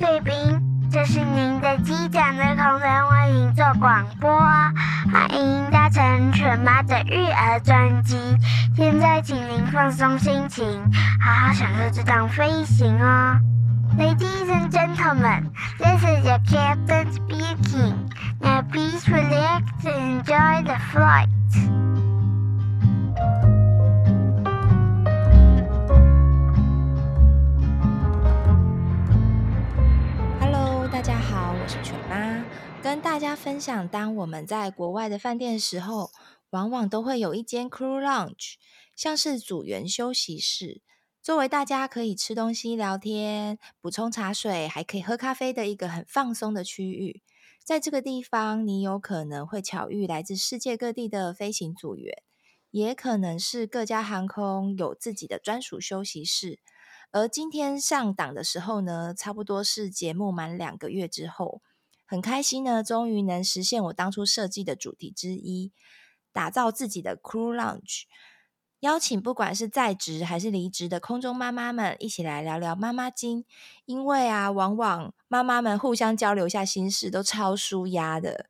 贵宾，这是您的机长的空中为您做广播，欢迎搭乘全妈的育儿专机。现在请您放松心情，好好享受这趟飞行哦。Ladies and gentlemen, this is your captain speaking. Now please relax and enjoy the flight. 跟大家分享，当我们在国外的饭店时候，往往都会有一间 crew lounge，像是组员休息室。作为大家可以吃东西、聊天、补充茶水，还可以喝咖啡的一个很放松的区域，在这个地方，你有可能会巧遇来自世界各地的飞行组员，也可能是各家航空有自己的专属休息室。而今天上档的时候呢，差不多是节目满两个月之后，很开心呢，终于能实现我当初设计的主题之一，打造自己的 Crew Lounge。邀请不管是在职还是离职的空中妈妈们一起来聊聊妈妈经，因为啊，往往妈妈们互相交流下心事都超舒压的。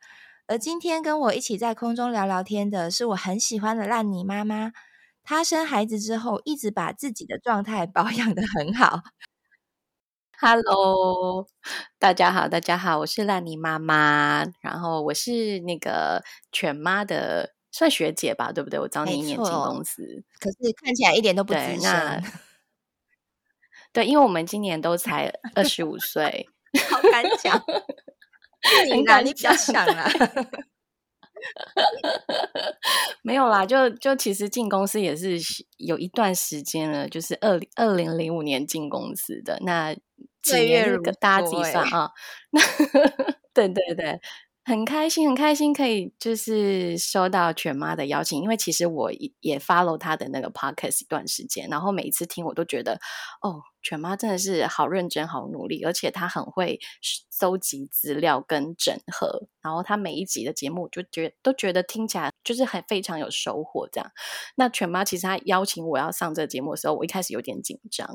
而今天跟我一起在空中聊聊天的是我很喜欢的烂泥妈妈，她生孩子之后一直把自己的状态保养得很好。Hello，大家好，大家好，我是烂泥妈妈，然后我是那个犬妈的。算学姐吧，对不对？我找你一年进公司，可是看起来一点都不资深。对，因为我们今年都才二十五岁，好敢讲。你哪里比较想啊？没有啦，就就其实进公司也是有一段时间了，就是二二零零五年进公司的，那几年大家自己算啊。那 对对对。很开心，很开心可以就是收到全妈的邀请，因为其实我也 follow 她的那个 podcast 一段时间，然后每一次听我都觉得，哦，全妈真的是好认真、好努力，而且她很会搜集资料跟整合，然后她每一集的节目就觉都觉得听起来就是很非常有收获。这样，那全妈其实她邀请我要上这个节目的时候，我一开始有点紧张，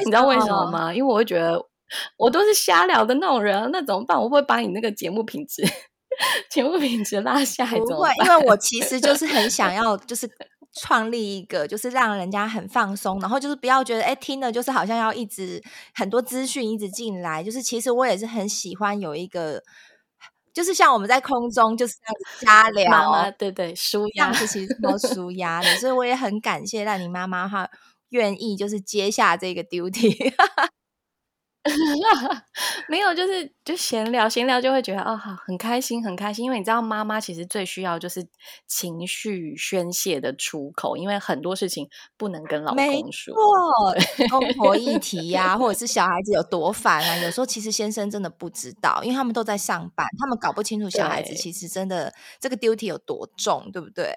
你知道为什么吗？因为我会觉得。我都是瞎聊的那种人，那怎么办？我会把你那个节目品质，节目品质拉下来。不会，因为我 其实就是很想要，就是创立一个，就是让人家很放松，然后就是不要觉得，哎，听了就是好像要一直很多资讯一直进来。就是其实我也是很喜欢有一个，就是像我们在空中就是这样子瞎聊，妈妈对对，舒压是其实超舒压的。所以我也很感谢让你妈妈哈，愿意就是接下这个 duty。没有，就是就闲聊，闲聊就会觉得哦，好，很开心，很开心。因为你知道，妈妈其实最需要就是情绪宣泄的出口，因为很多事情不能跟老公说，公婆议题呀、啊，或者是小孩子有多烦啊，有时候其实先生真的不知道，因为他们都在上班，他们搞不清楚小孩子其实真的这个 duty 有多重，对不对？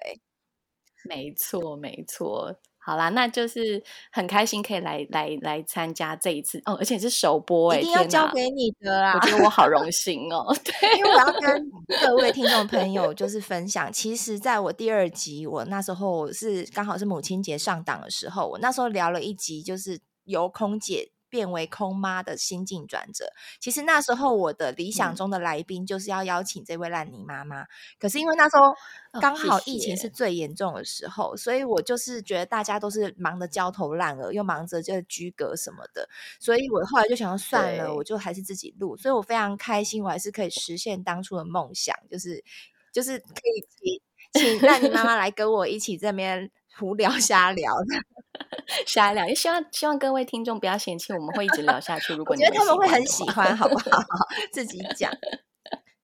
没错，没错。好啦，那就是很开心可以来来来参加这一次哦，而且是首播，哎，一定要交给你的啦！我觉得我好荣 幸哦，对，因为我要跟 各位听众朋友就是分享，其实在我第二集，我那时候是刚好是母亲节上档的时候，我那时候聊了一集，就是由空姐。变为空妈的心境转折。其实那时候我的理想中的来宾就是要邀请这位烂泥妈妈，嗯、可是因为那时候刚好疫情是最严重的时候，哦、谢谢，所以我就是觉得大家都是忙得焦头烂额，又忙着就居隔什么的，所以我后来就想要算了，我就还是自己录。所以我非常开心，我还是可以实现当初的梦想，就是就是可以请请烂泥妈妈来跟我一起这边胡聊 瞎聊的。瞎聊，也希望希望各位听众不要嫌弃，我们会一直聊下去。如果你觉得他们会很喜欢，好不好？自己讲。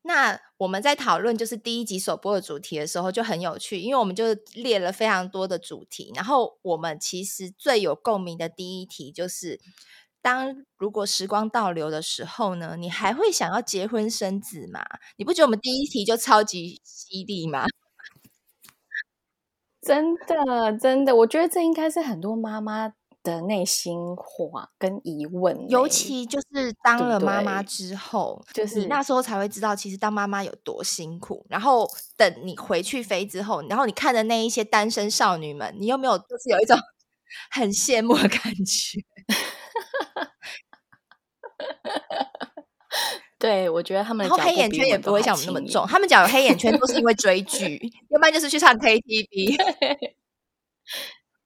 那我们在讨论就是第一集首播的主题的时候就很有趣，因为我们就列了非常多的主题，然后我们其实最有共鸣的第一题就是：当如果时光倒流的时候呢，你还会想要结婚生子吗？你不觉得我们第一题就超级犀利吗？真的，真的，我觉得这应该是很多妈妈的内心话跟疑问，尤其就是当了妈妈之后，对对，就是你那时候才会知道，其实当妈妈有多辛苦。然后等你回去飞之后，然后你看的那一些单身少女们，你有没有就是有一种 很羡慕的感觉？对，我觉得他们然后黑眼圈也不会像我们那么重，他们讲有黑眼圈都是因为 追剧，要不然就是去唱 KTV。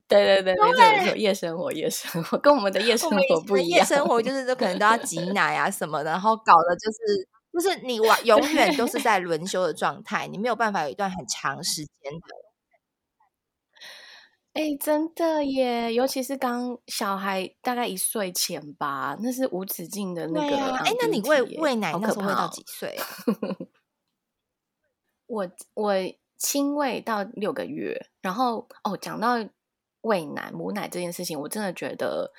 对对对，没错没错，夜生活夜生活跟我们的夜生活不一样，夜生活就是都可能都要挤 奶啊什么的，然后搞的就是就是你往永远都是在轮休的状态，你没有办法有一段很长时间的。哎，真的耶，尤其是刚小孩大概一岁前吧，那是无止境的那个。哎，那你喂喂奶那时候喂到几岁啊？我我亲喂到六个月，然后哦，讲到。喂奶母奶这件事情，我真的觉得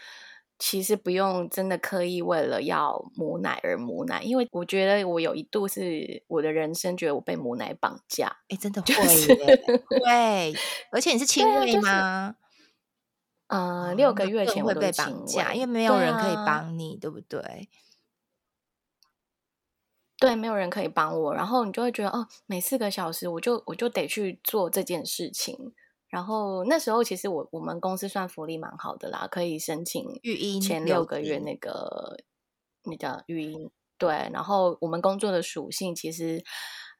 其实不用真的刻意为了要母奶而母奶，因为我觉得我有一度是我的人生觉得我被母奶绑架，哎，真的 会耶，对，而且你是亲喂吗？呃，六个月前会被绑架，因为没有人可以帮你，对不对？对，没有人可以帮我，然后你就会觉得哦，每四个小时我就我就得去做这件事情。然后那时候其实我我们公司算福利蛮好的啦，可以申请育婴前六个月那个那个育婴。对，然后我们工作的属性其实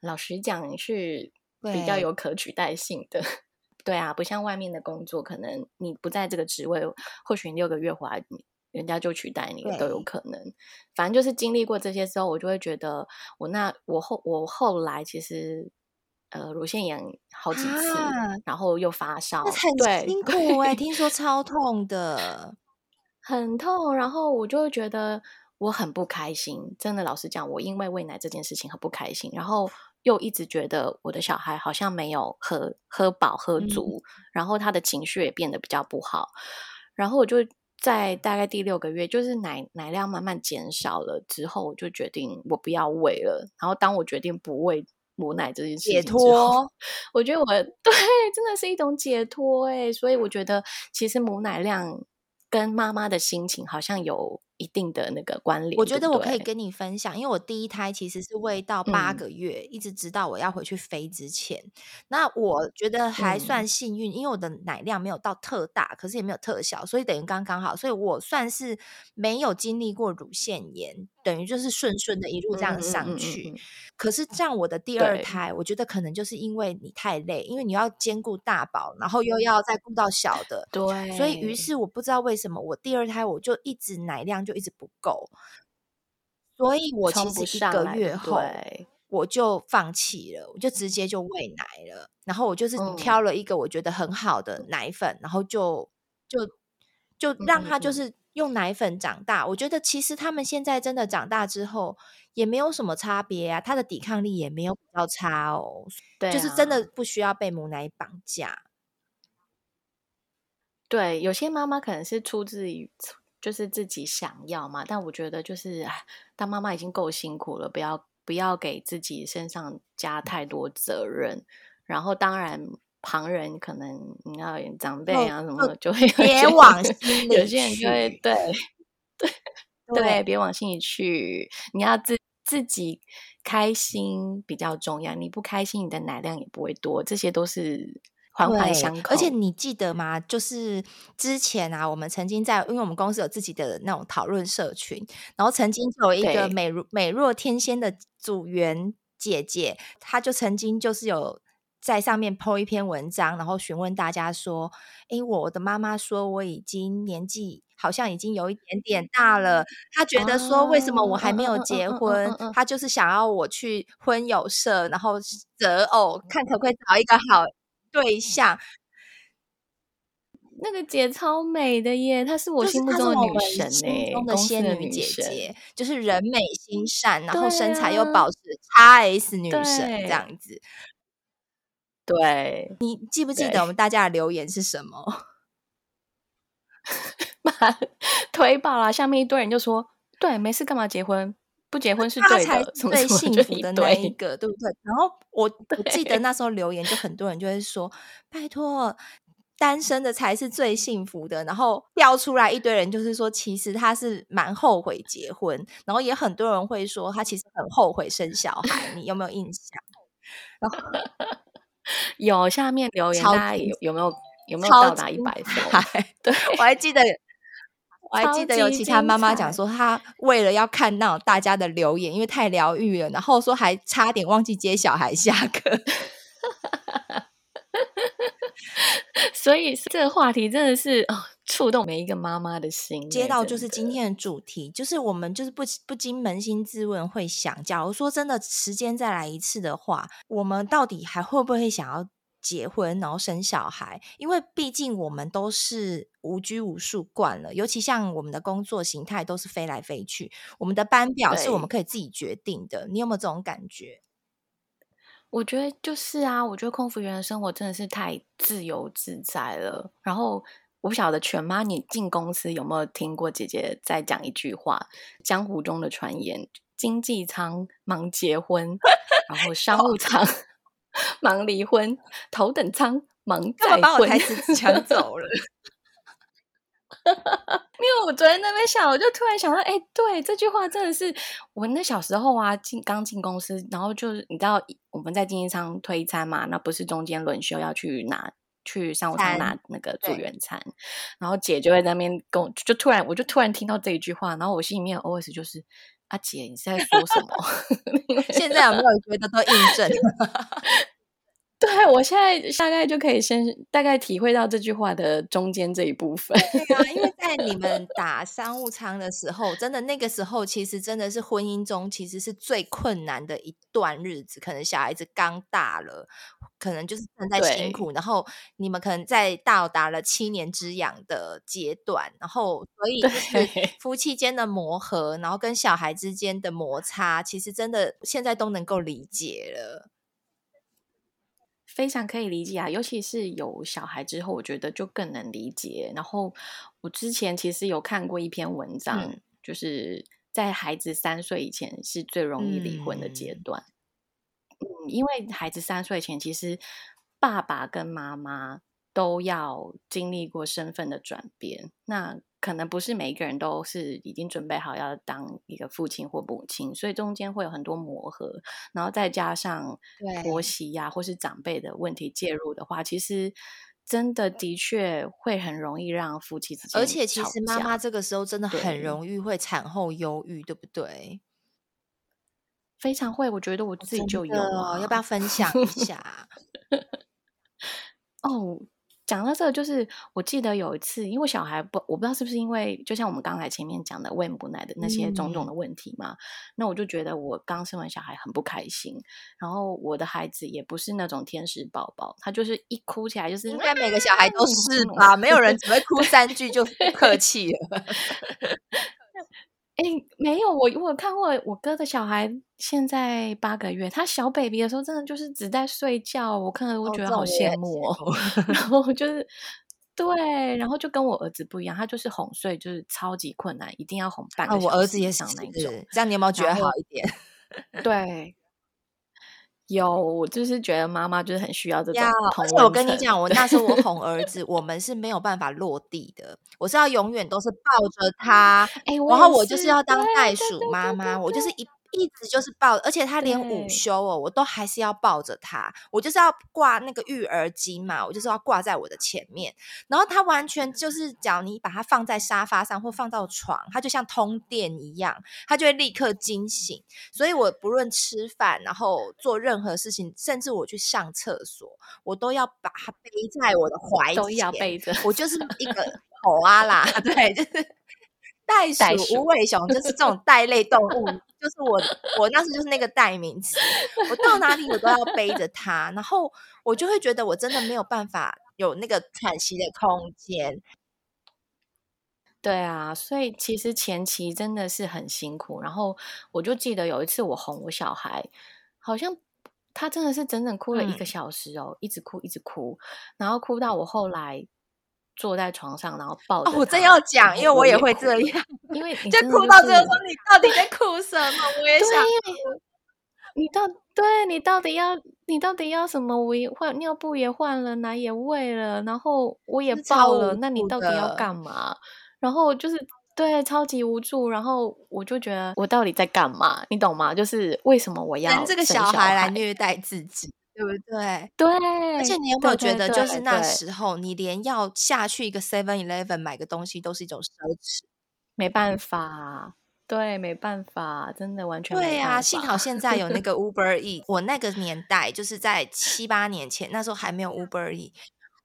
老实讲是比较有可取代性的。对，对啊，不像外面的工作，可能你不在这个职位，或许你六个月回来，人家就取代你都有可能。反正就是经历过这些之后，我就会觉得我那我后我后来其实。呃，乳腺炎好几次，啊、然后又发烧，很辛 苦哎、欸，听说超痛的，很痛。然后我就会觉得我很不开心，真的，老实讲，我因为喂奶这件事情很不开心。然后又一直觉得我的小孩好像没有喝喝饱喝足，嗯、然后他的情绪也变得比较不好。然后我就在大概第六个月，就是奶奶量慢慢减少了之后，我就决定我不要喂了。然后当我决定不喂。母奶这件事情，解脱，我觉得我 对真的是一种解脱哎，所以我觉得其实母奶量跟妈妈的心情好像有一定的那个关联。我觉得我可以跟你分享，因为我第一胎其实是喂到八个月，嗯、一直直到我要回去飞之前。那我觉得还算幸运，嗯、因为我的奶量没有到特大，可是也没有特小，所以等于刚刚好，所以我算是没有经历过乳腺炎。等于就是顺顺的一路这样上去，可是这样我的第二胎，我觉得可能就是因为你太累，因为你要兼顾大宝，然后又要再顾到小的，对，所以于是我不知道为什么我第二胎我就一直奶量就一直不够，所以我其实一个月后我就放弃了，我就直接就喂奶了，然后我就是挑了一个我觉得很好的奶粉，嗯、然后就就就让他就是。用奶粉长大，我觉得其实他们现在真的长大之后也没有什么差别啊，他的抵抗力也没有比较差哦，对啊，就是真的不需要被母奶绑架。对，有些妈妈可能是出自于就是自己想要嘛，但我觉得就是当妈妈已经够辛苦了，不要不要给自己身上加太多责任，然后当然。旁人可能你要长辈啊什么的，就会别往心里去。有些人就会对 对对，别往心里去。你要自自己开心比较重要，你不开心，你的奶量也不会多。这些都是环环相扣。而且你记得吗？就是之前啊，我们曾经在，因为我们公司有自己的那种讨论社群，然后曾经有一个美若美若天仙的组员姐姐，她就曾经就是有。在上面 po 一篇文章，然后询问大家说：“诶，我的妈妈说我已经年纪好像已经有一点点大了，她觉得说为什么我还没有结婚？她就是想要我去婚友社，然后择偶，看可不可以找一个好对象。”那个姐超美的耶，她是我心目中的女神诶，心中的仙女姐姐，就是人美心善，然后身材又保持 XS 女神这样子。对，你记不记得我们大家的留言是什么？推爆了，下面一堆人就说：“对，没事干嘛结婚？不结婚是对的，才最幸福的那一个，对不对？” 然后我我记得那时候留言就很多人就会说：“拜托，单身的才是最幸福的。”然后掉出来一堆人就是说，其实他是蛮后悔结婚，然后也很多人会说他其实很后悔生小孩。你有没有印象？然后。有下面留言，大家有有没有有没有到达一百分？对，我还记得，我还记得有其他妈妈讲说，她为了要看那种大家的留言，因为太疗愈了，然后说还差点忘记接小孩下课。所以这个话题真的是哦，触动每一个妈妈的心。接到就是今天的主题，就是我们就是不不禁扪心自问，会想，假如说真的时间再来一次的话，我们到底还会不会想要结婚，然后生小孩？因为毕竟我们都是无拘无束惯了，尤其像我们的工作形态都是飞来飞去，我们的班表是我们可以自己决定的。你有没有这种感觉？我觉得就是啊，我觉得空服员的生活真的是太自由自在了。然后我不晓得全妈，你进公司有没有听过姐姐在讲一句话？江湖中的传言：经济舱忙结婚，然后商务舱忙离婚，头等舱忙再婚。把我台词抢走了。因为我昨天在那边想，我就突然想到，哎，对，这句话真的是我那小时候啊，进刚进公司，然后就是你知道我们在经济舱推餐嘛，那不是中间轮休要去拿去商务舱拿那个组员餐，然后姐就在那边跟我，就突然我就突然听到这一句话，然后我心里面 OS 就是，阿姐你在说什么？现在有没有觉得都印证？对，我现在大概就可以先大概体会到这句话的中间这一部分。对啊，因为在你 们打商务舱的时候，真的那个时候其实真的是婚姻中其实是最困难的一段日子。可能小孩子刚大了，可能就是正在辛苦，然后你们可能在到达了七年之痒的阶段，然后所以就是 夫妻间的磨合，然后跟小孩之间的摩擦，其实真的现在都能够理解了。非常可以理解啊，尤其是有小孩之后，我觉得就更能理解。然后我之前其实有看过一篇文章，嗯、就是在孩子三岁以前是最容易离婚的阶段。嗯，嗯，因为孩子三岁前，其实爸爸跟妈妈都要经历过身份的转变。那可能不是每一个人都是已经准备好要当一个父亲或母亲，所以中间会有很多磨合，然后再加上婆媳呀、啊、或是长辈的问题介入的话，其实真的的确会很容易让夫妻之间。而且其实妈妈这个时候真的很容易会产后忧郁，对不对？非常会，我觉得我自己就有、啊，要不要分享一下？哦。讲到这个，就是我记得有一次，因为小孩不，我不知道是不是因为，就像我们刚才前面讲的喂母奶的那些种种的问题嘛，嗯、那我就觉得我刚生完小孩很不开心，然后我的孩子也不是那种天使宝宝，他就是一哭起来就是应该每个小孩都是吧，没有人只会哭三句就不客气了。哎，没有，我我有看过我哥的小孩，现在八个月，他小 baby 的时候，真的就是只在睡觉，我看了我觉得好羡慕哦。哦 然后就是对，然后就跟我儿子不一样，他就是哄睡就是超级困难，一定要哄半个小时。哦，我儿子也想那种，这样你有没有觉得好一点？对。有，我就是觉得妈妈就是很需要这种。而且我跟你讲，我那时候我哄 儿子，我们是没有办法落地的，我是要永远都是抱着他，欸、然后我就是要当袋鼠妈妈，我就是一。一直就是抱，而且他连午休哦，我都还是要抱着他。我就是要挂那个育儿巾嘛，我就是要挂在我的前面。然后他完全就是，只要你把它放在沙发上或放到床，他就像通电一样，他就会立刻惊醒。所以我不论吃饭，然后做任何事情，甚至我去上厕所，我都要把他背在我的怀里，都要背着。我就是一个 狗啊啦，对，就是。袋鼠、无尾熊就是这种袋类动物，就是我我那时就是那个代名词。我到哪里我都要背着它，然后我就会觉得我真的没有办法有那个喘息的空间。对啊，所以其实前期真的是很辛苦。然后我就记得有一次我哄我小孩，好像他真的是整整哭了一个小时哦，嗯、一直哭一直哭，然后哭到我后来。坐在床上，然后抱着、哦。我真要讲，因为我也会这样，因为 就哭到这个说，你到底在哭什么？我也想哭。你到对，你到底要你到底要什么？我也换尿布也换了，奶也喂了，然后我也抱了。那你到底要干嘛？然后就是对，超级无助。然后我就觉得，我到底在干嘛？你懂吗？就是为什么我要这个小孩来虐待自己？对不对？对，而且你有没有觉得，就是那时候，你连要下去一个 Seven Eleven 买个东西都是一种奢侈？没办法。对，没办法，真的完全。对啊，幸好现在有那 个 Uber E。我那个年代就是在七八年前，那时候还没有 Uber E。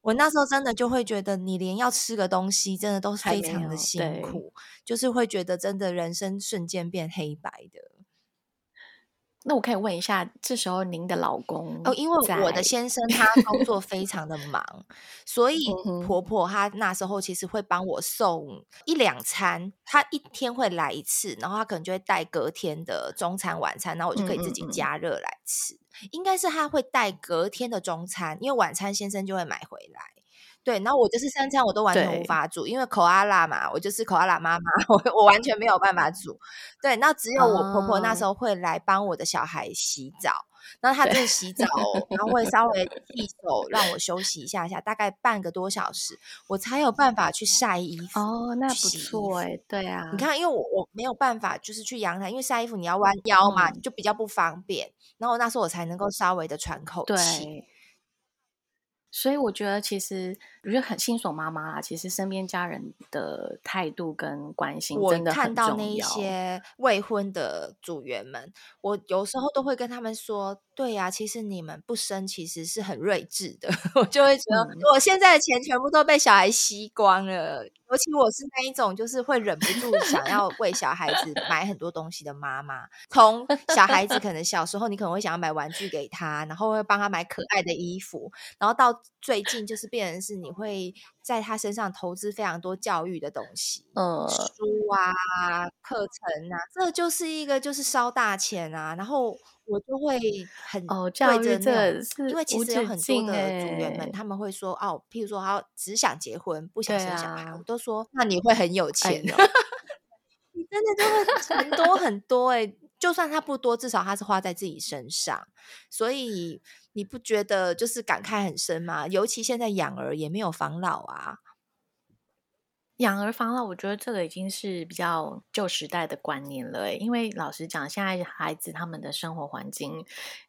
我那时候真的就会觉得，你连要吃个东西，真的都非常的辛苦，就是会觉得真的人生瞬间变黑白的。那我可以问一下，这时候您的老公哦，因为我的先生他工作非常的忙，所以婆婆她那时候其实会帮我送一两餐，她一天会来一次，然后她可能就会带隔天的中餐晚餐，然后我就可以自己加热来吃。嗯嗯嗯，应该是他会带隔天的中餐，因为晚餐先生就会买回来。对，然后我就是三餐我都完全无法煮，因为口阿拉嘛，我就是口阿拉妈妈，我我完全没有办法煮。对，那只有我婆婆那时候会来帮我的小孩洗澡，然后她就洗澡，然后会稍微 一手让我休息一下下，大概半个多小时，我才有办法去晒衣服。哦，那不错哎，对啊，你看，因为我我没有办法就是去阳台，因为晒衣服你要弯腰嘛，嗯、就比较不方便。然后那时候我才能够稍微的喘口气。所以我觉得，其实我觉得很新手妈妈啊，其实身边家人的态度跟关心真的很重要。我看到那一些未婚的组员们，我有时候都会跟他们说。对呀、啊，其实你们不生其实是很睿智的，我就会觉得我现在的钱全部都被小孩吸光了，尤其我是那一种就是会忍不住想要为小孩子买很多东西的妈妈。从小孩子可能小时候，你可能会想要买玩具给他，然后会帮他买可爱的衣服，然后到最近就是变成是你会在他身上投资非常多教育的东西，嗯，书啊、课程啊，这就是一个就是烧大钱啊，然后。我就会很哦，教育这因为其实有很多的组员们，他们会说哦，譬如说他只想结婚，不想生小孩，我都说那你会很有钱，你真的就会很多很多哎，就算他不多，至少他是花在自己身上，所以你不觉得就是感慨很深吗？尤其现在养儿也没有防老啊。养儿防老，我觉得这个已经是比较旧时代的观念了。因为老实讲，现在孩子他们的生活环境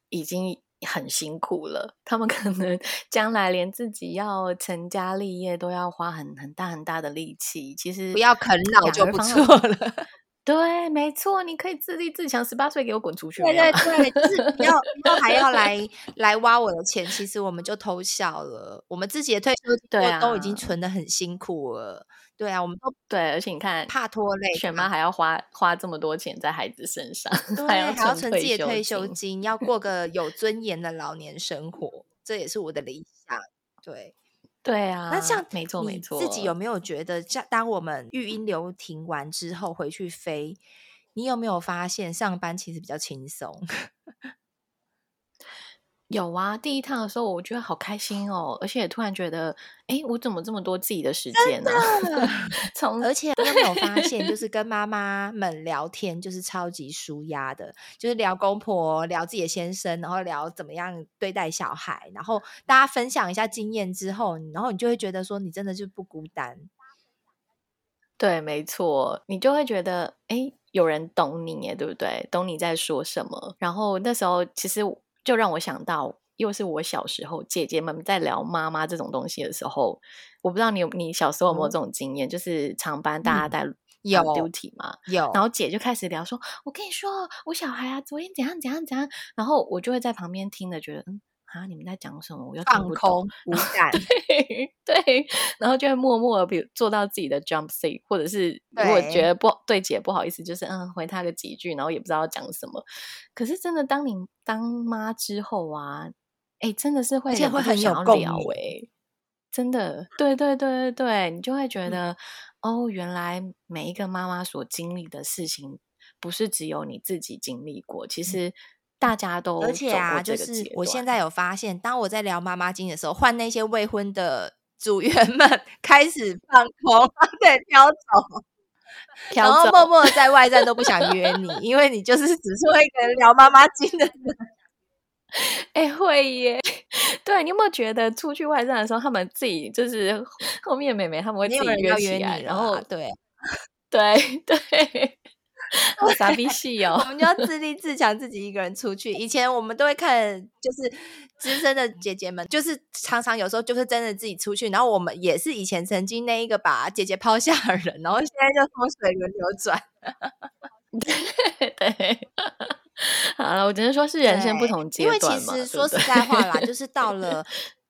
已经很辛苦了，他们可能 将来连自己要成家立业都要花很很大很大的力气。其实不要啃老就不错 了。对，没错，你可以自立自强，十八岁给我滚出去。对对对，就是不要不要还要来 来挖我的钱，其实我们就偷笑了。我们自己的退休金都已经存的很辛苦了。对啊，我们都对，而且你看，怕拖累，选妈还要花花这么多钱在孩子身上，对，还要存自己的退休金，要过 个有尊严的老年生活，这也是我的理想。对，对啊，那像没错没错，自己有没有觉得，像当我们育婴流停完之后回去飞，你有没有发现上班其实比较轻松？有啊，第一趟的时候我觉得好开心哦，而且突然觉得，哎，我怎么这么多自己的时间呢？从而且你有没有发现，就是 跟妈妈们聊天，就是超级舒压的，就是聊公婆，聊自己的先生，然后聊怎么样对待小孩，然后大家分享一下经验之后，然后你就会觉得说，你真的就不孤单。对，没错，你就会觉得，哎，有人懂你耶，对不对？懂你在说什么。然后那时候其实。就让我想到，又是我小时候姐姐们在聊妈妈这种东西的时候，我不知道你有你小时候有没有这种经验，嗯、就是长班大家在有 duty 嘛，有，然后姐就开始聊说，我跟你说，我小孩啊，昨天怎样怎样怎样，然后我就会在旁边听着，觉得嗯。啊！你们在讲什么？我又放空无感。对对，然后就会默默的，比如做到自己的 jump seat，或者是如果觉得不对姐不好意思，就是嗯回他个几句，然后也不知道要讲什么。可是真的，当你当妈之后啊，哎，真的是会会很有共鸣哎，真的，对对对对对，你就会觉得、嗯、哦，原来每一个妈妈所经历的事情，不是只有你自己经历过，其实。嗯大家都，而且啊，就是我现在有发现，当我在聊妈妈经的时候，换那些未婚的组员们开始放空，对，飘走，然后默默在外站都不想约你，因为你就是只是会跟聊妈妈经的人。哎、欸，会耶，对，你有没有觉得出去外站的时候，他们自己就是后面妹妹他们会自己约起来，然后对，对对。傻逼戏哦！我们就要自立自强，自己一个人出去。以前我们都会看，就是资深的姐姐们，就是常常有时候就是真的自己出去。然后我们也是以前曾经那一个把姐姐抛下的人，然后现在就风水轮流转。对，对，好了，我只能说是人生不同阶段嘛。因为其实说实在话啦，就是到了。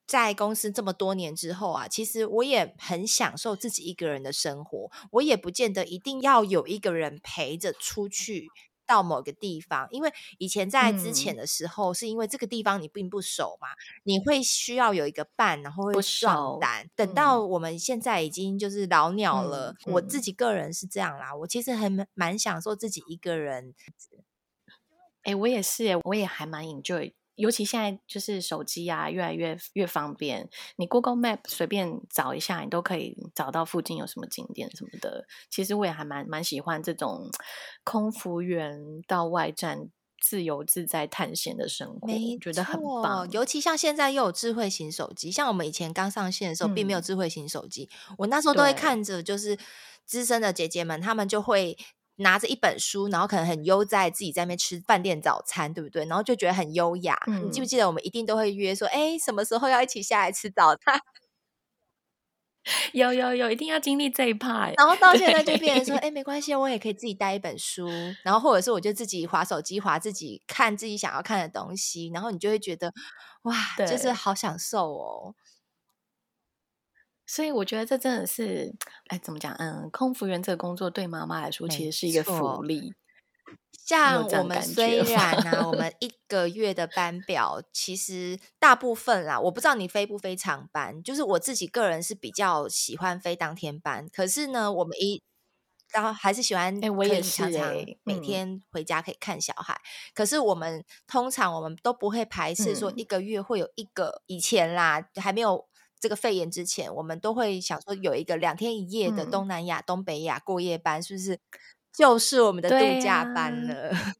在公司这么多年之后啊，其实我也很享受自己一个人的生活。我也不见得一定要有一个人陪着出去到某个地方，因为以前在之前的时候，是因为这个地方你并不熟嘛，嗯、你会需要有一个伴，然后会壮胆。等到我们现在已经就是老鸟了，嗯、我自己个人是这样啦，我其实很蛮享受自己一个人。哎、欸，我也是，我也还蛮 enjoy。尤其现在就是手机啊，越来越越方便。你 Google Map 随便找一下，你都可以找到附近有什么景点什么的。其实我也还蛮蛮喜欢这种空服员到外站自由自在探险的生活，没觉得很棒。尤其像现在又有智慧型手机，像我们以前刚上线的时候，并没有智慧型手机。嗯、我那时候都会看着，就是资深的姐姐们，她们就会。拿着一本书，然后可能很悠哉，自己在那边吃饭店早餐，对不对？然后就觉得很优雅。嗯、你记不记得我们一定都会约说，哎，什么时候要一起下来吃早餐？有有有，一定要经历这一趴。然后到现在就变成说，哎，没关系，我也可以自己带一本书，然后或者是我就自己划手机，划自己看自己想要看的东西，然后你就会觉得，哇，就是好享受哦。所以我觉得这真的是，哎，怎么讲？嗯，空服员这个工作对妈妈来说其实是一个福利。像我们虽然呢、啊，我们一个月的班表其实大部分啦，我不知道你飞不飞长班，就是我自己个人是比较喜欢飞当天班。可是呢，我们一然后还是喜欢，哎，我也是常常每天回家可以看小孩。嗯、可是我们通常我们都不会排斥说一个月会有一个，以前啦还没有。这个肺炎之前，我们都会想说有一个两天一夜的东南亚、嗯、东北亚过夜班，是不是就是我们的度假班了？对，啊、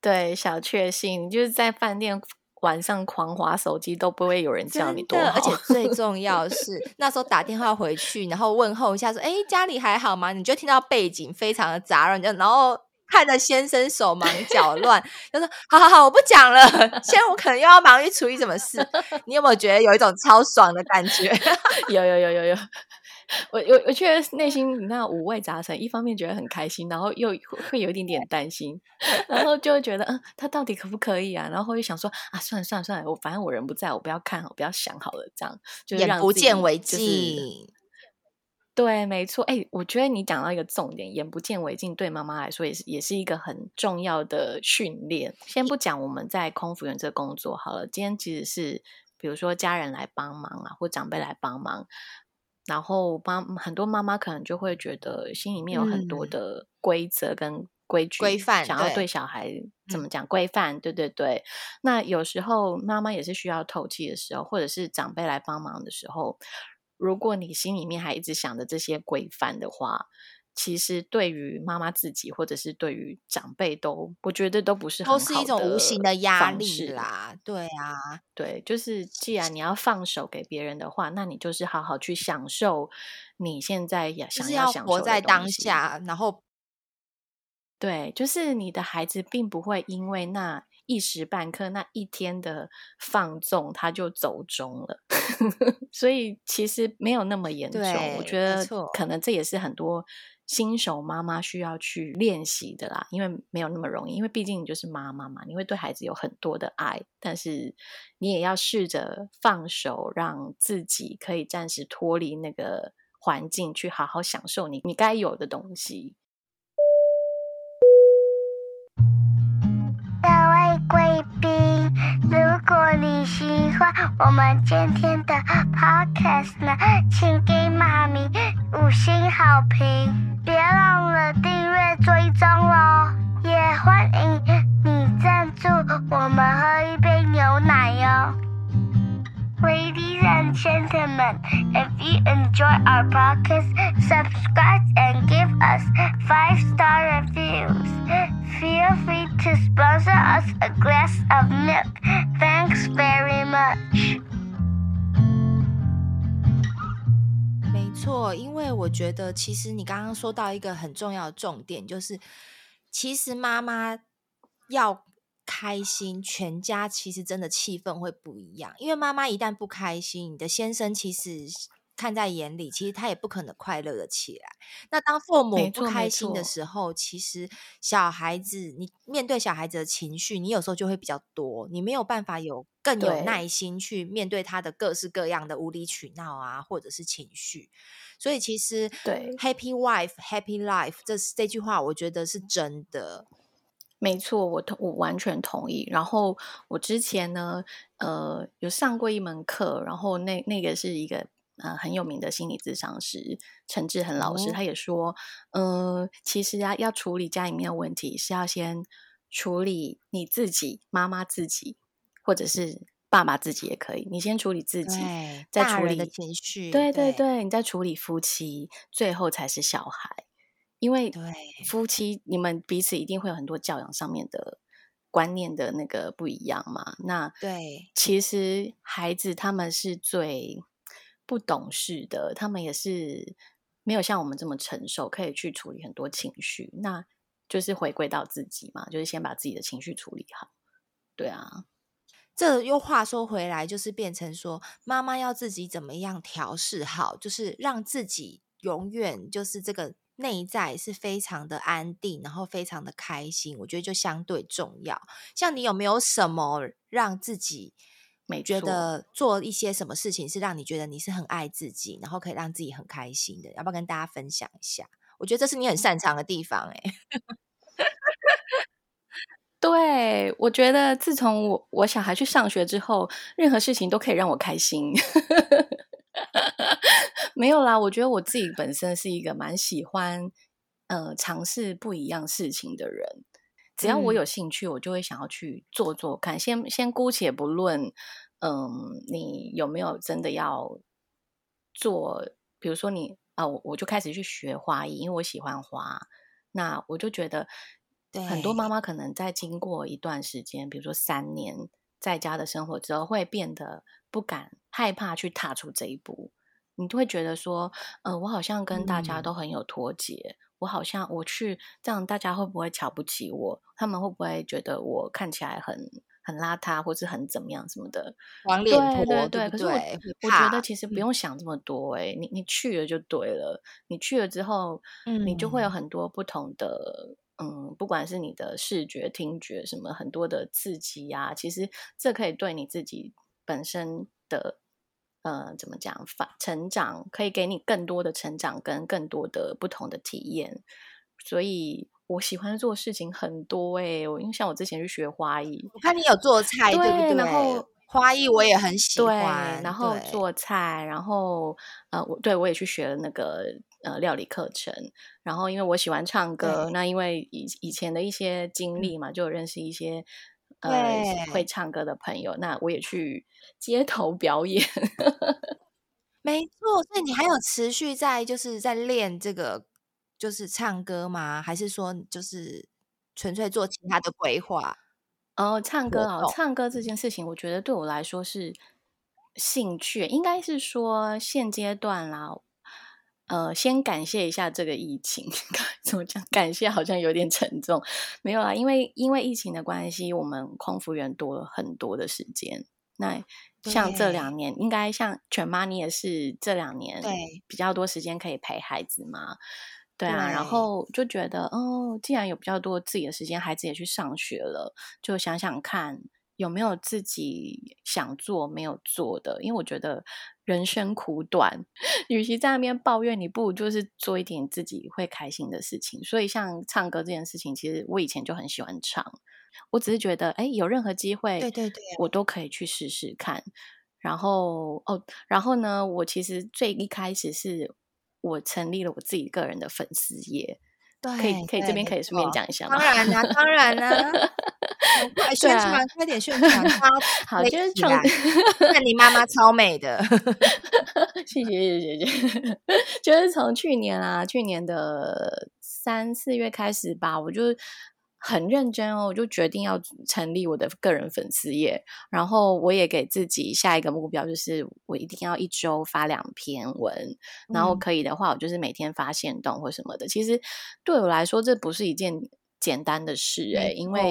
对，小确幸，就是在饭店晚上狂滑手机都不会有人叫你多好，而且最重 要是那时候打电话回去，然后问候一下说：“哎，家里还好吗？”你就听到背景非常的杂乱，然后。看着先生手忙脚乱，他说：“好好好，我不讲了。现在我可能又要忙于处理什么事。你有没有觉得有一种超爽的感觉？有有有有有。我我我觉得内心你那五味杂陈，一方面觉得很开心，然后又会有一点点担心，然后就会觉得嗯，他到底可不可以啊？然后又想说啊，算了算了算了，我反正我人不在，我不要看，我不要想好了，这样就让眼不见为净。”对，没错。哎，我觉得你讲到一个重点，眼不见为净，对妈妈来说也是也是一个很重要的训练。先不讲我们在空服员这工作好了，今天其实是比如说家人来帮忙啊，或长辈来帮忙，然后帮很多妈妈可能就会觉得心里面有很多的规则跟规矩、规范，想要对小孩怎么讲规范？对对对。那有时候妈妈也是需要透气的时候，或者是长辈来帮忙的时候。如果你心里面还一直想着这些规范的话，其实对于妈妈自己，或者是对于长辈都，我觉得都不是很好的，都是一种无形的压力啦。对啊，对，就是既然你要放手给别人的话，那你就是好好去享受你现在也想要活在当下，然后，对，就是你的孩子并不会因为那。一时半刻，那一天的放纵，他就走中了，所以其实没有那么严重。我觉得可能这也是很多新手妈妈需要去练习的啦，因为没有那么容易。因为毕竟你就是妈妈嘛，你会对孩子有很多的爱，但是你也要试着放手，让自己可以暂时脱离那个环境，去好好享受你你该有的东西。贵宾，如果你喜欢我们今天的 podcast 呢，请给妈咪五星好评，别忘了订阅追踪哦，也欢迎你赞助我们喝一杯牛奶哟。Ladies and gentlemen, if you enjoy our podcast, subscribe and give us five star reviews. Feel free to sponsor us a glass of milk. Thanks very much. 没错，因为我觉得其实你刚刚说到一个很重要的重点，就是其实妈妈要 开心，全家其实真的气氛会不一样。因为妈妈一旦不开心，你的先生其实。看在眼里，其实他也不可能快乐的起来。那当父母不开心的时候，其实小孩子，你面对小孩子的情绪，你有时候就会比较多，你没有办法有更有耐心去面对他的各式各样的无理取闹啊，或者是情绪。所以其实对 “Happy Wife, Happy Life” 这这句话，我觉得是真的。没错，我同我完全同意。然后我之前呢，呃，有上过一门课，然后那那个是一个。呃，很有名的心理咨商师陈志恒老师，他也说，嗯、呃，其实啊，要处理家里面的问题，是要先处理你自己，妈妈自己，或者是爸爸自己也可以。你先处理自己，再处理的情绪。对对对，对，你再处理夫妻，最后才是小孩。因为夫妻你们彼此一定会有很多教养上面的观念的那个不一样嘛。那对，其实孩子他们是最。不懂事的，他们也是没有像我们这么成熟，可以去处理很多情绪。那就是回归到自己嘛，就是先把自己的情绪处理好。对啊，这又话说回来，就是变成说，妈妈要自己怎么样调试好，就是让自己永远就是这个内在是非常的安定，然后非常的开心。我觉得就相对重要。像你有没有什么让自己？没觉得做一些什么事情是让你觉得你是很爱自己，然后可以让自己很开心的，要不要跟大家分享一下？我觉得这是你很擅长的地方，欸，哎。对，我觉得自从我我小孩去上学之后，任何事情都可以让我开心。没有啦，我觉得我自己本身是一个蛮喜欢呃尝试不一样事情的人。只要我有兴趣，嗯，我就会想要去做做看。先先姑且不论，嗯，你有没有真的要做？比如说你啊，我我就开始去学花艺，因为我喜欢花。那我就觉得，很多妈妈可能在经过一段时间，比如说三年在家的生活之后，会变得不敢、害怕去踏出这一步。你就会觉得说，呃，我好像跟大家都很有脱节。嗯我好像我去这样，大家会不会瞧不起我？他们会不会觉得我看起来很很邋遢，或是很怎么样什么的？黄脸婆，对对对。可是我我觉得其实不用想这么多，欸，哎、嗯，你你去了就对了。你去了之后，嗯，你就会有很多不同的，嗯，不管是你的视觉、听觉什么，很多的刺激呀，啊。其实这可以对你自己本身的。呃，怎么讲？法成长可以给你更多的成长，跟更多的不同的体验。所以我喜欢做事情很多诶、欸，我因为像我之前去学花艺，我看你有做菜，对，对不对？然后花艺我也很喜欢，对，然后做菜，然后呃，我对我也去学了那个呃料理课程。然后因为我喜欢唱歌，那因为以以前的一些经历嘛，就有认识一些。呃，会唱歌的朋友，那我也去街头表演。没错，所以你还有持续在就是在练这个，就是唱歌吗？还是说就是纯粹做其他的规划？哦，唱歌啊，唱歌这件事情，我觉得对我来说是兴趣，应该是说现阶段啦。呃，先感谢一下这个疫情，怎么讲？感谢好像有点沉重，没有啊，因为因为疫情的关系，我们空服员多了很多的时间。那像这两年，应该像犬妈，你也是这两年比较多时间可以陪孩子嘛？对啊，对，然后就觉得哦，既然有比较多自己的时间，孩子也去上学了，就想想看。有没有自己想做没有做的？因为我觉得人生苦短，与其在那边抱怨，你不如就是做一点自己会开心的事情。所以像唱歌这件事情，其实我以前就很喜欢唱。我只是觉得，哎，有任何机会，对对对，我都可以去试试看。然后哦，然后呢，我其实最一开始是我成立了我自己个人的粉丝页。对，可以可以，这边可以顺便讲一下吗？当然啦、啊，当然啦、啊，快宣传，啊、快点宣传。好，就是从 看你妈妈超美的，谢谢谢谢谢谢。就是从去年啊，去年的三四月开始吧，我就很认真哦，我就决定要成立我的个人粉丝页，然后我也给自己下一个目标，就是我一定要一周发两篇文，然后可以的话，我就是每天发现动或什么的。其实对我来说，这不是一件简单的事诶，因为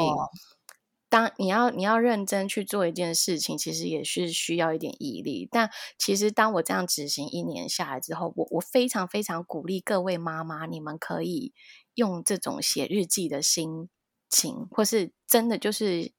当你要你要认真去做一件事情，其实也是需要一点毅力。但其实当我这样执行一年下来之后，我我非常非常鼓励各位妈妈，你们可以用这种写日记的心。情，或是真的就是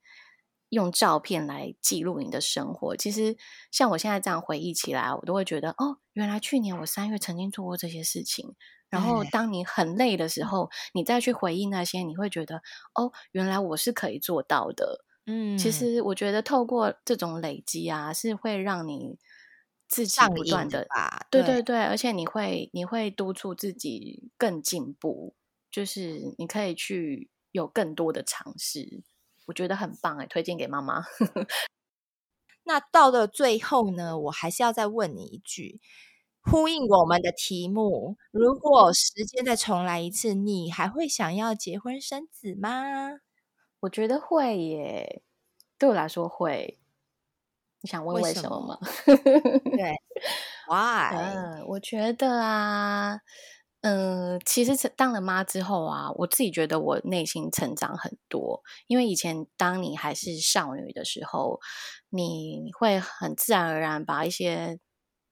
用照片来记录你的生活。其实像我现在这样回忆起来，我都会觉得哦，原来去年我三月曾经做过这些事情。然后当你很累的时候，你再去回忆那些，你会觉得哦，原来我是可以做到的。嗯，其实我觉得透过这种累积啊，是会让你自己不断的吧，对对对，而且你会你会督促自己更进步，就是你可以去。有更多的尝试，我觉得很棒哎，推荐给妈妈。那到了最后呢，我还是要再问你一句，呼应我们的题目：如果时间再重来一次，你还会想要结婚生子吗？我觉得会耶，对我来说会。你想问为什么吗？对，Why？嗯，我觉得啊。嗯，其实当了妈之后啊，我自己觉得我内心成长很多。因为以前当你还是少女的时候，你会很自然而然把一些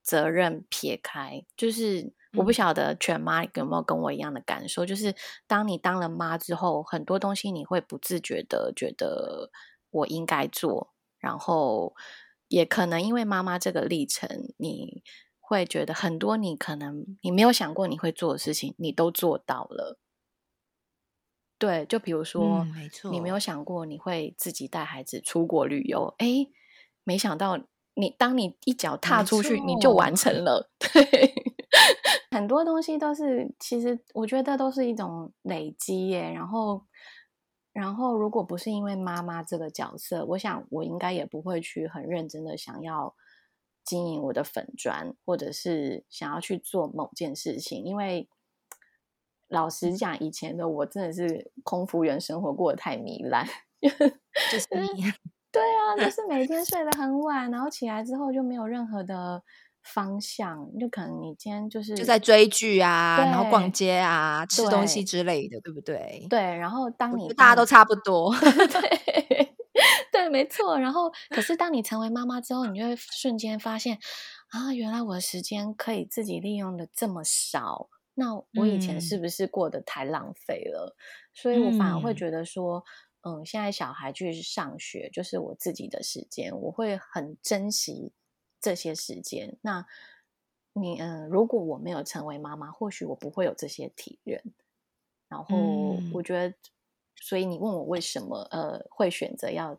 责任撇开。就是我不晓得全妈有没有跟我一样的感受，就是当你当了妈之后，很多东西你会不自觉的觉得我应该做，然后也可能因为妈妈这个历程，你。会觉得很多你可能你没有想过你会做的事情，你都做到了。对，就比如说，嗯，没错，你没有想过你会自己带孩子出国旅游，诶，没想到你当你一脚踏出去，你就完成了。对，很多东西都是，其实我觉得都是一种累积耶。然后，然后如果不是因为妈妈这个角色，我想我应该也不会去很认真的想要。经营我的粉砖，或者是想要去做某件事情，因为老实讲，以前的我真的是空服员生活过得太糜烂，就是你，对啊，就 是每天睡得很晚，然后起来之后就没有任何的方向，就可能你今天就是就在追剧啊，然后逛街啊，吃东西之类的，对不对？对，然后当你大家都差不多，对。对，没错。然后，可是当你成为妈妈之后，你就会瞬间发现啊，原来我的时间可以自己利用的这么少。那我以前是不是过得太浪费了？嗯、所以我反而会觉得说，嗯，现在小孩去上学就是我自己的时间，我会很珍惜这些时间。那你，嗯，如果我没有成为妈妈，或许我不会有这些体验。然后，我觉得。所以你问我为什么呃会选择要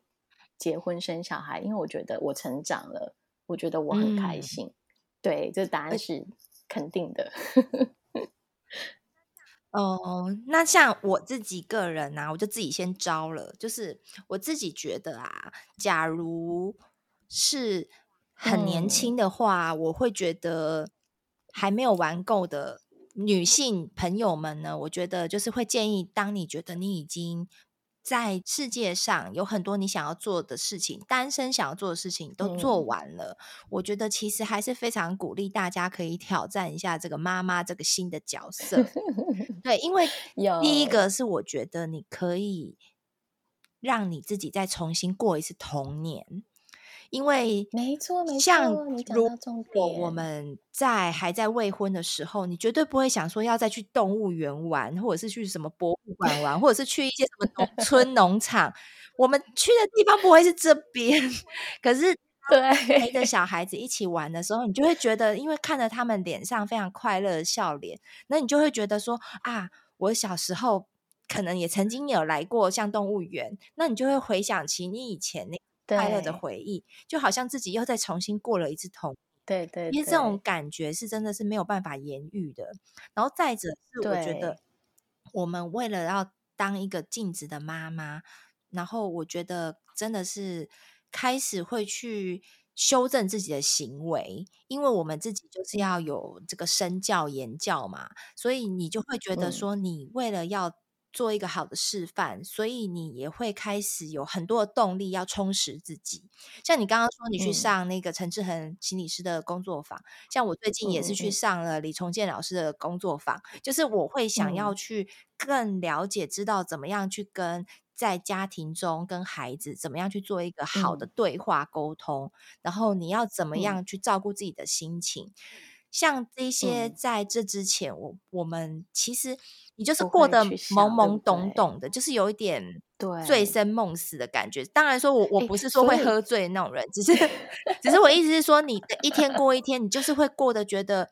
结婚生小孩？因为我觉得我成长了，我觉得我很开心。嗯、对，这答案是肯定的。哦，那像我自己个人啊，我就自己先招了。就是我自己觉得啊，假如是很年轻的话，嗯、我会觉得还没有玩够的。女性朋友们呢，我觉得就是会建议，当你觉得你已经在世界上有很多你想要做的事情，单身想要做的事情都做完了，嗯、我觉得其实还是非常鼓励大家可以挑战一下这个妈妈这个新的角色。对，因为 第一个是我觉得你可以让你自己再重新过一次童年。因为没错，没错，像如果我们在还在未婚的时候，你绝对不会想说要再去动物园玩，或者是去什么博物馆玩，或者是去一些什么农 村农场。我们去的地方不会是这边。可是，对陪着小孩子一起玩的时候，你就会觉得，因为看着他们脸上非常快乐的笑脸，那你就会觉得说啊，我小时候可能也曾经有来过像动物园，那你就会回想起你以前那。快乐的回忆，就好像自己又再重新过了一次童年。对，对对，因为这种感觉是真的是没有办法言喻的。然后再者是，我觉得我们为了要当一个尽职的妈妈，然后我觉得真的是开始会去修正自己的行为，因为我们自己就是要有这个身教言教嘛，所以你就会觉得说，你为了要做一个好的示范，所以你也会开始有很多的动力要充实自己。像你刚刚说，你去上那个陈志恒心理师的工作坊，嗯、像我最近也是去上了李重建老师的工作坊，嗯、就是我会想要去更了解，知道怎么样去跟在家庭中跟孩子怎么样去做一个好的对话沟通，嗯、然后你要怎么样去照顾自己的心情。嗯、像这些，在这之前，我、嗯、我们其实。你就是过得懵懵懂懂的，就是有一点醉生梦死的感觉。当然说我，我我不是说会喝醉的那种人，只是 只是我意思是说，你的一天过一天，你就是会过得觉得，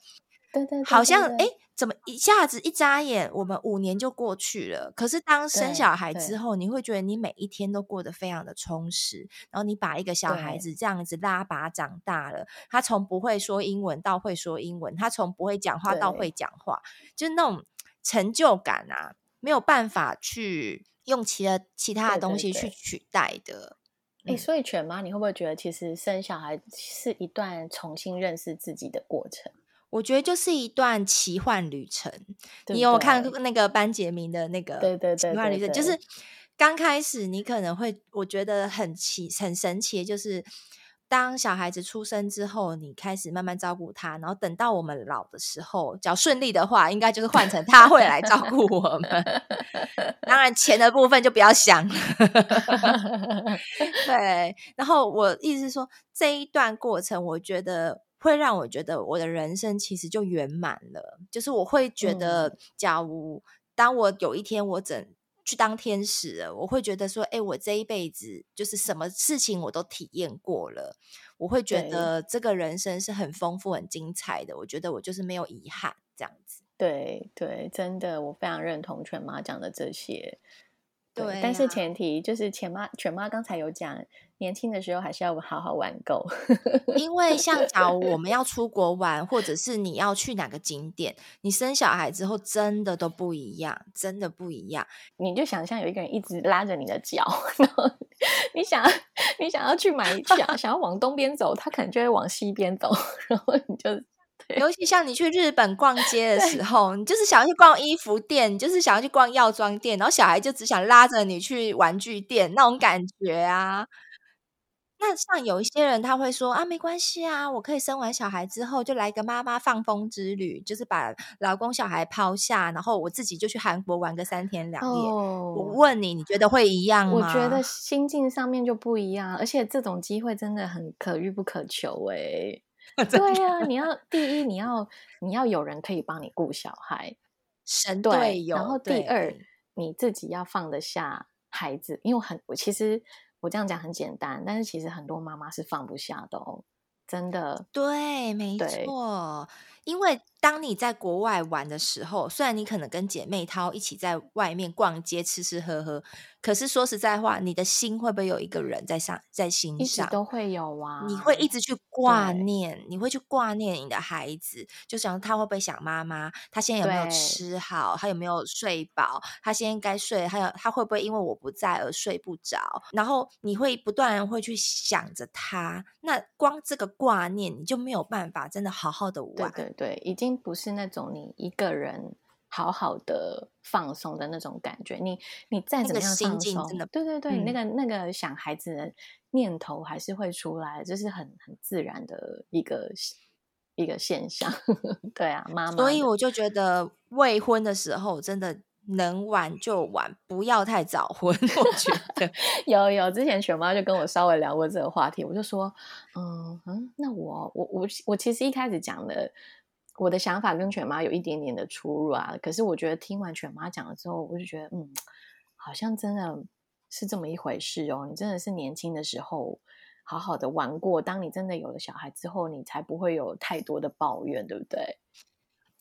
好像哎，怎么一下子一眨眼，我们五年就过去了。可是当生小孩之后，你会觉得你每一天都过得非常的充实。然后你把一个小孩子这样子拉拔长大了，他从不会说英文到会说英文，他从不会讲话到会讲话，就是那种。成就感啊，没有办法去用其他其他的东西去取代的。哎、欸，所以犬妈，你会不会觉得，其实生小孩是一段重新认识自己的过程？我觉得就是一段奇幻旅程。对对，你有看那个班杰明的那个？对对对，奇幻旅程就是刚开始你可能会，我觉得很奇很神奇，就是。当小孩子出生之后，你开始慢慢照顾他，然后等到我们老的时候，只要顺利的话，应该就是换成他会来照顾我们。当然，钱的部分就不要想了。对，然后我意思是说，这一段过程，我觉得会让我觉得我的人生其实就圆满了。就是我会觉得，假如当我有一天我整。去当天使了，我会觉得说，哎、欸，我这一辈子就是什么事情我都体验过了，我会觉得这个人生是很丰富、很精彩的。我觉得我就是没有遗憾，这样子。对对，真的，我非常认同全妈讲的这些。对，对啊、但是前提就是犬妈，犬妈刚才有讲。年轻的时候还是要好好玩够，因为像假如我们要出国玩，或者是你要去哪个景点，你生小孩之后真的都不一样，真的不一样。你就想象有一个人一直拉着你的脚，然后你想你想要去买想想要往东边走，他可能就会往西边走，然后你就，尤其像你去日本逛街的时候，你就是想要去逛衣服店，你就是想要去逛药妆店，然后小孩就只想拉着你去玩具店，那种感觉啊。那像有一些人他会说啊，没关系啊，我可以生完小孩之后就来个妈妈放风之旅，就是把老公小孩抛下，然后我自己就去韩国玩个三天两夜。哦，我问你，你觉得会一样吗？我觉得心境上面就不一样，而且这种机会真的很可遇不可求哎。对呀，你要第一，你要你要有人可以帮你顾小孩，神队友。然后第二，你自己要放得下孩子，因为很我其实。我这样讲很简单，但是其实很多妈妈是放不下的哦，真的。对，没错，因为。当你在国外玩的时候，虽然你可能跟姐妹淘一起在外面逛街吃吃喝喝，可是说实在话，你的心会不会有一个人在上在心上？都会有啊，你会一直去挂念，你会去挂念你的孩子，就想他会不会想妈妈？他现在有没有吃好？他有没有睡饱？他现在该睡，还有他会不会因为我不在而睡不着？然后你会不断会去想着他，那光这个挂念，你就没有办法真的好好的玩。对对对，已经。不是那种你一个人好好的放松的那种感觉，你你再怎么样放松，真的对对对，嗯、那个那个想孩子的念头还是会出来，这是很很自然的一个一个现象。对啊，妈妈，所以我就觉得未婚的时候真的能晚就晚，不要太早婚。我觉得 有有，之前雪妈就跟我稍微聊过这个话题，我就说，嗯嗯，那我我我我其实一开始讲的。我的想法跟犬妈有一点点的出入啊，可是我觉得听完犬妈讲了之后，我就觉得，嗯，好像真的是这么一回事哦。你真的是年轻的时候好好的玩过，当你真的有了小孩之后，你才不会有太多的抱怨，对不对？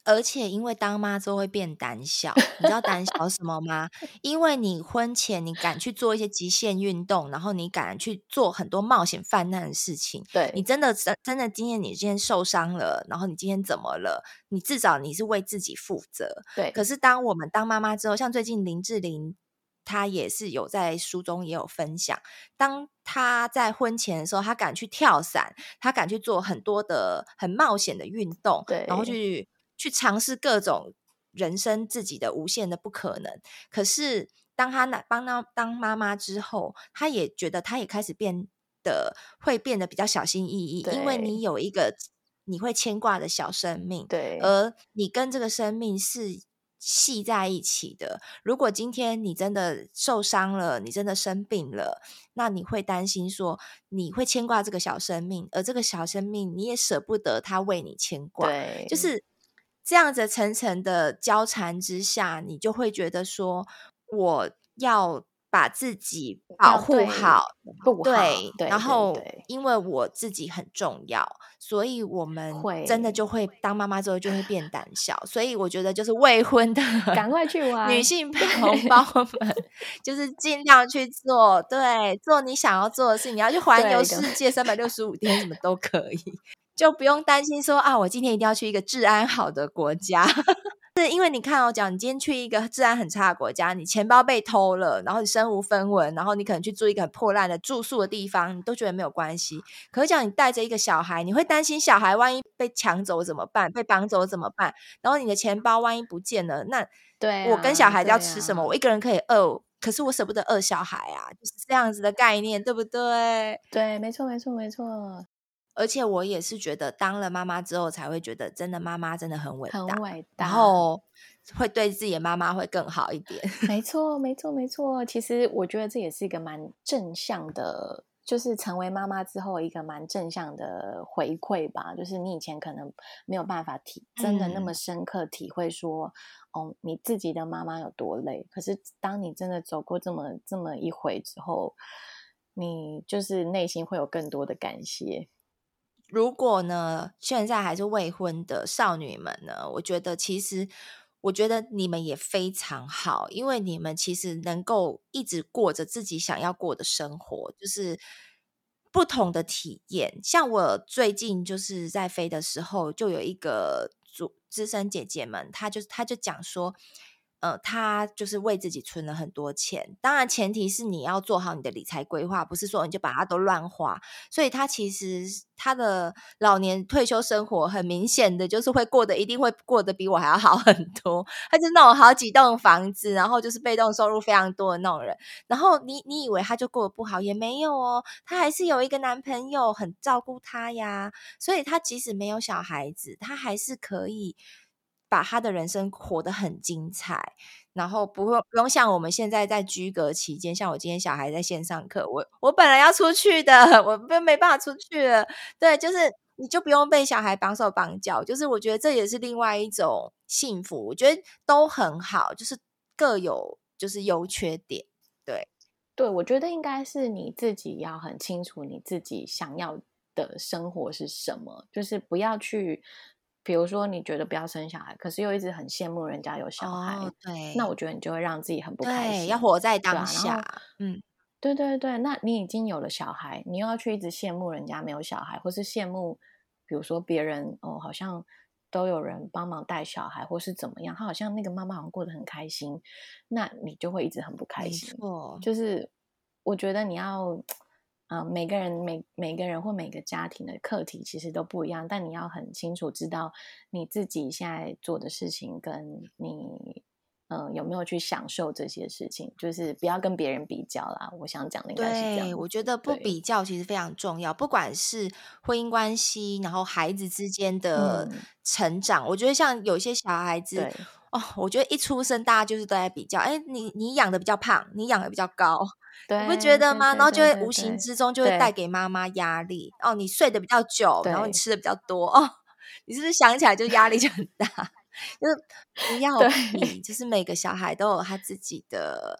而且，因为当妈之后会变胆小，你知道胆小什么吗？因为你婚前你敢去做一些极限运动，然后你敢去做很多冒险犯难的事情。对，你真的真真的今天你今天受伤了，然后你今天怎么了？你至少你是为自己负责。对。可是当我们当妈妈之后，像最近林志玲，她也是有在书中也有分享，当她在婚前的时候，她敢去跳伞，她敢去做很多的很冒险的运动，对，然后去。去尝试各种人生自己的无限的不可能。可是当他那帮他当妈妈之后，他也觉得他也开始变得会变得比较小心翼翼，因为你有一个你会牵挂的小生命，对，而你跟这个生命是。系在一起的。如果今天你真的受伤了，你真的生病了，那你会担心说，你会牵挂这个小生命，而这个小生命你也舍不得他为你牵挂，对，就是这样子层层的交缠之下，你就会觉得说，我要。把自己保护好，对，然后因为我自己很重要，所以我们真的就会当妈妈之后就会变胆小，所以我觉得就是未婚的 赶快去 玩，女性同胞们就是尽量去做，对，做你想要做的事，你要去环游世界三百六十五天，什么都可以，就不用担心说啊，我今天一定要去一个治安好的国家。是因为你看我讲，你今天去一个治安很差的国家，你钱包被偷了，然后你身无分文，然后你可能去住一个很破烂的住宿的地方，你都觉得没有关系。可是讲你带着一个小孩，你会担心小孩万一被抢走怎么办？被绑走怎么办？然后你的钱包万一不见了，那对我跟小孩子要吃什么？啊、我一个人可以饿，可是我舍不得饿小孩啊，就是这样子的概念，对不对？对，没错，没错，没错。而且我也是觉得，当了妈妈之后，才会觉得真的妈妈真的很伟大，很伟大，然后会对自己的妈妈会更好一点。没错，没错，没错。其实我觉得这也是一个蛮正向的，就是成为妈妈之后一个蛮正向的回馈吧。就是你以前可能没有办法体真的那么深刻体会说，嗯、哦，你自己的妈妈有多累。可是当你真的走过这么这么一回之后，你就是内心会有更多的感谢。如果呢，现在还是未婚的少女们呢，我觉得其实，我觉得你们也非常好，因为你们其实能够一直过着自己想要过的生活，就是不同的体验。像我最近就是在飞的时候，就有一个组资深姐姐们，她就她就讲说。呃，他就是为自己存了很多钱，当然前提是你要做好你的理财规划，不是说你就把它都乱花。所以他其实他的老年退休生活很明显的就是会过得一定会过得比我还要好很多。他就那种好几栋房子，然后就是被动收入非常多的那种人。然后你你以为他就过得不好也没有哦，他还是有一个男朋友很照顾他呀。所以他即使没有小孩子，他还是可以。把他的人生活得很精彩，然后不用不用像我们现在在居隔期间，像我今天小孩在线上课，我我本来要出去的，我没没办法出去了。对，就是你就不用被小孩绑手绑脚，就是我觉得这也是另外一种幸福，我觉得都很好，就是各有就是优缺点。对，对，我觉得应该是你自己要很清楚你自己想要的生活是什么，就是不要去。比如说，你觉得不要生小孩，可是又一直很羡慕人家有小孩，哦、对，那我觉得你就会让自己很不开心。要活在当下，嗯，对对对。那你已经有了小孩，你又要去一直羡慕人家没有小孩，或是羡慕，比如说别人哦，好像都有人帮忙带小孩，或是怎么样，他好像那个妈妈好像过得很开心，那你就会一直很不开心。没错，就是我觉得你要。啊、呃，每个人每每个人或每个家庭的课题其实都不一样，但你要很清楚知道你自己现在做的事情跟你嗯、呃、有没有去享受这些事情，就是不要跟别人比较啦。我想讲的应该是这样。对，我觉得不比较其实非常重要，不管是婚姻关系，然后孩子之间的成长，嗯、我觉得像有些小孩子哦，我觉得一出生大家就是都在比较，哎，你你养的比较胖，你养的比较高。对你不觉得吗？然后就会无形之中就会带给妈妈压力。哦，你睡得比较久，然后你吃的比较多哦，你是不是想起来就压力就很大？就是不 要比，就是每个小孩都有他自己的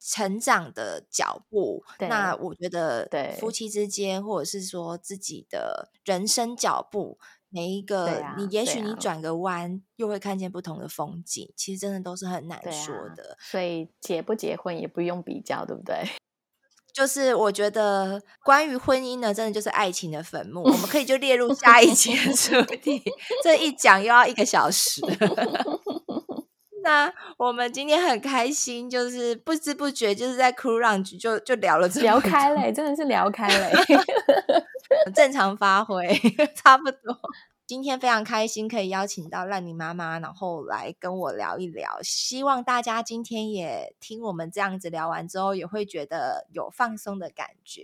成长的脚步。那我觉得，对夫妻之间，或者是说自己的人生脚步。每一个，啊、你也许你转个弯，啊、又会看见不同的风景。其实真的都是很难说的。啊、所以结不结婚也不用比较，对不对？就是我觉得关于婚姻呢，真的就是爱情的坟墓。我们可以就列入 下一集的主题。这一讲又要一个小时。那我们今天很开心，就是不知不觉就是在 Crew Lounge 就就聊了这么聊开嘞，真的是聊开嘞。正常发挥，差不多。今天非常开心可以邀请到烂泥妈妈，然后来跟我聊一聊。希望大家今天也听我们这样子聊完之后，也会觉得有放松的感觉。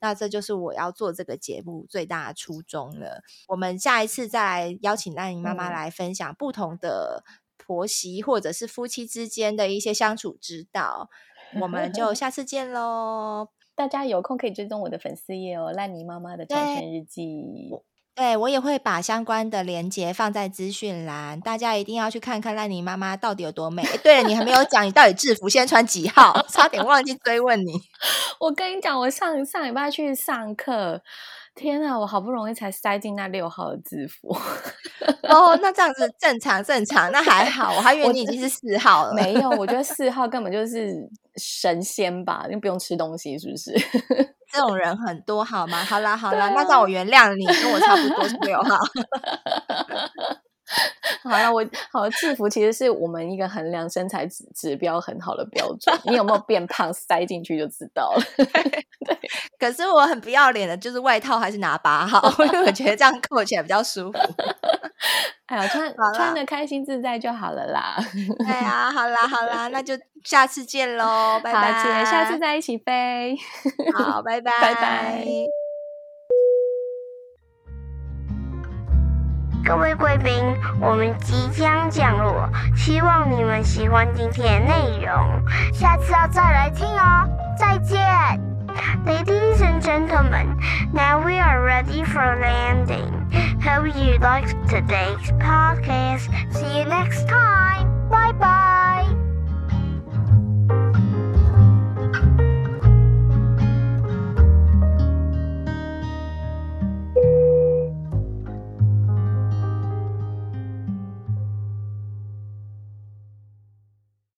那这就是我要做这个节目最大的初衷了。我们下一次再来邀请烂泥妈妈来分享不同的婆媳或者是夫妻之间的一些相处之道。我们就下次见喽！大家有空可以追踪我的粉丝页哦，烂泥妈妈的照片日记。对，我也会把相关的链接放在资讯栏，大家一定要去看看烂泥妈妈到底有多美。对了，你还没有讲你到底制服先穿几号？差点忘记追问你。我跟你讲，我上上礼拜去上课，天啊，我好不容易才塞进那六号的制服。哦，那这样子正常正常，那还好，我还以为你已经是四号了。没有，我觉得 四号根本就是神仙吧，因为不用吃东西，是不是？这种人很多，好吗？好啦，好啦，啊、那让我原谅你，跟我差不多是六号。好 了，我好制服其实是我们一个衡量身材指指标很好的标准。你有没有变胖，塞进去就知道了。对，可是我很不要脸的，就是外套还是拿八号，因为我觉得这样扣起来比较舒服。哎呀，穿穿的开心自在就好了啦。哎呀，好啦好啦，那就下次见喽，拜拜，姐，下次再一起飞。好，拜拜，拜拜。各位贵宾，我们即将降落，希望你们喜欢今天的内容，下次要再来听哦。再见，Ladies and gentlemen, now we are ready for landing. Hope you liked today's podcast. See you next time. Bye bye.